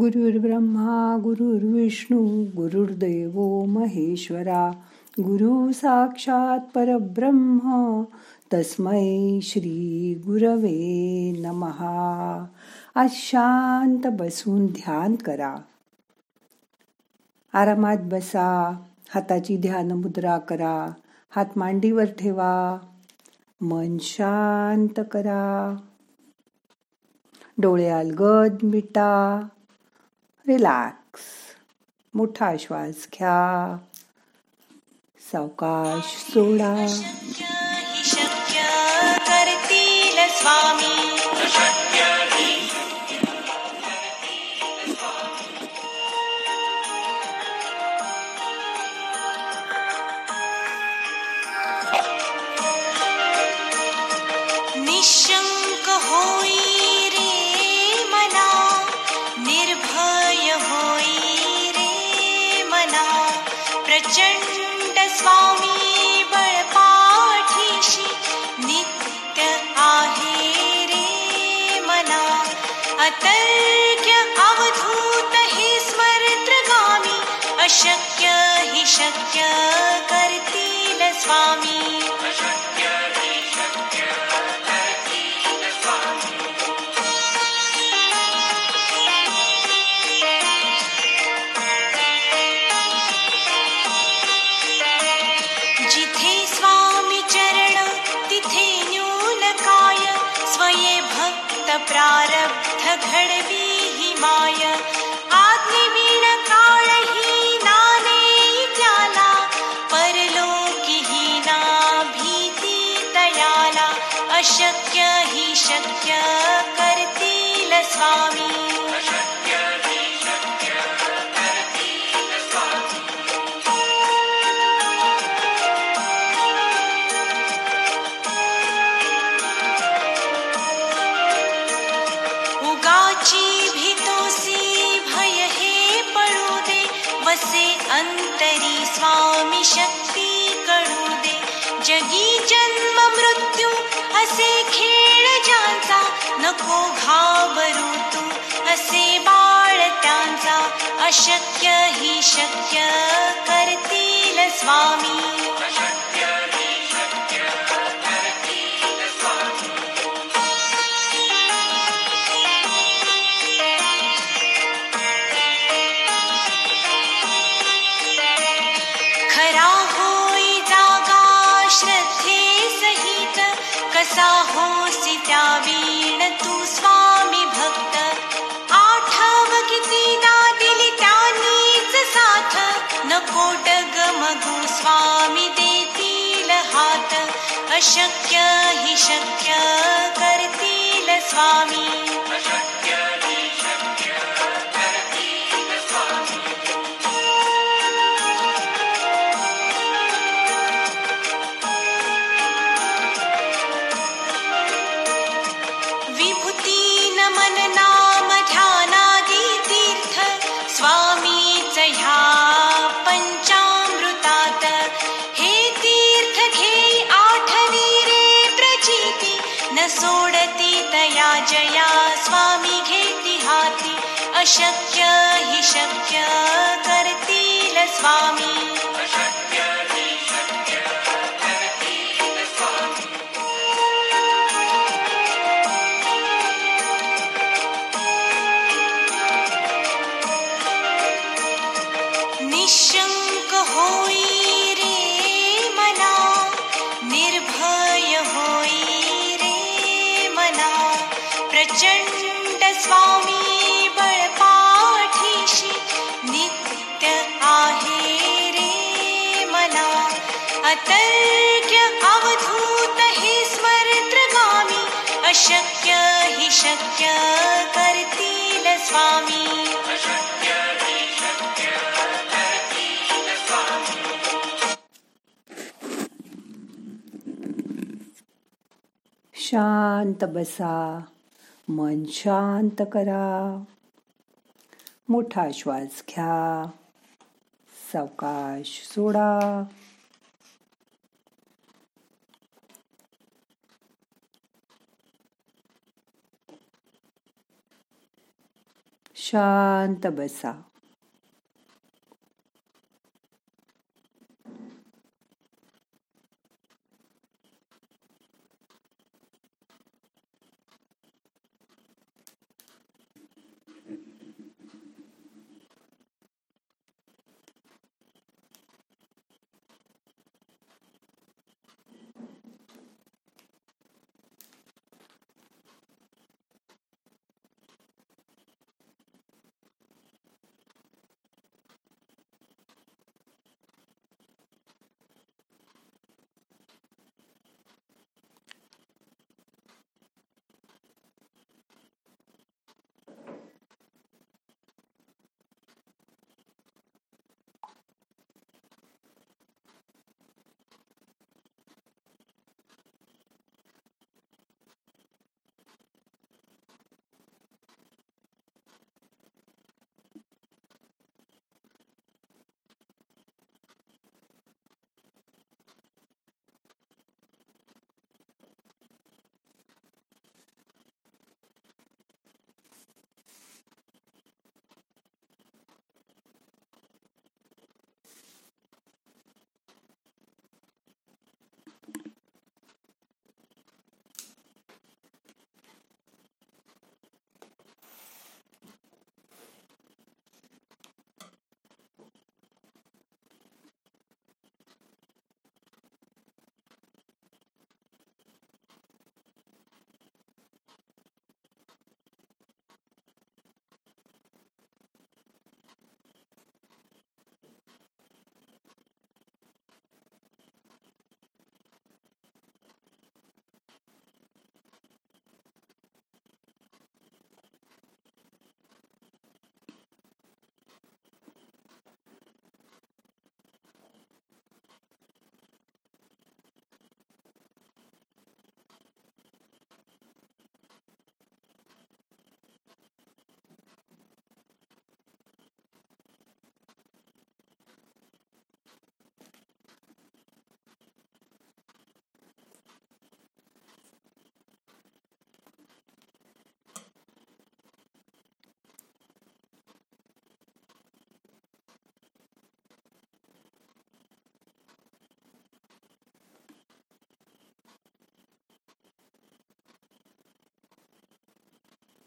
गुरुर्ब्रह्मा गुरुर्विष्णू गुरुर्देव महेश्वरा गुरु साक्षात परब्रह्म तस्मै श्री गुरवे नमहा आज शांत बसून ध्यान करा. आरामात बसा हाताची ध्यान मुद्रा करा हात मांडीवर ठेवा मन शांत करा. डोळे अलगद मिटा रिलॅक्स मोठा श्वास घ्या सावकाश सोडा प्रचंड स्वामी बळपाठीशी नित्य आहे रे मना. अतर्क्य अवधूत हे स्मरत्रगामी अशक्य हि शक्य करतील स्वामी. प्रारब्ध घडवी ही माय। आज्ञेविण स्वामी शक्ती कळू दे. जगी जन्म मृत्यू असे खेळ ज्यांचा नको घाबरू तू. असे बाळ त्यांचा अशक्य ही शक्य करतील स्वामी. कसा होसी त्या वीण तू स्वामी भक्त। आठव कितीदा दिली त्यानीच साथ। नकोट डगमगू स्वामी देतील हात। अशक्य ही शक्य करतील स्वामी। अशक्य अशक्य हि शक्य करतील स्वामी. निशंक होई रे मना निर्भय होई रे मना प्रचंड स्वामी शक्य करतील स्वामी. शांत बसा मन शांत करा. मोठा श्वास घ्या सावकाश सोडा. शांत बसा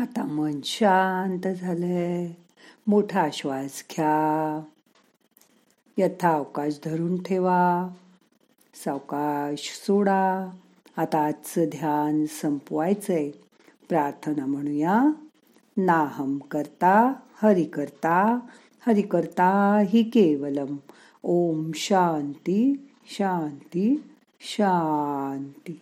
आता मन शांत झालंय. मोठा श्वास घ्या. यथा अवकाश धरून ठेवा. सावकाश सोडा. आता आजचं ध्यान संपवायचंय. प्रार्थना म्हणूया. नाहम करता हरि करता हरि करता हि केवलम. ओम शांती शांती शांती.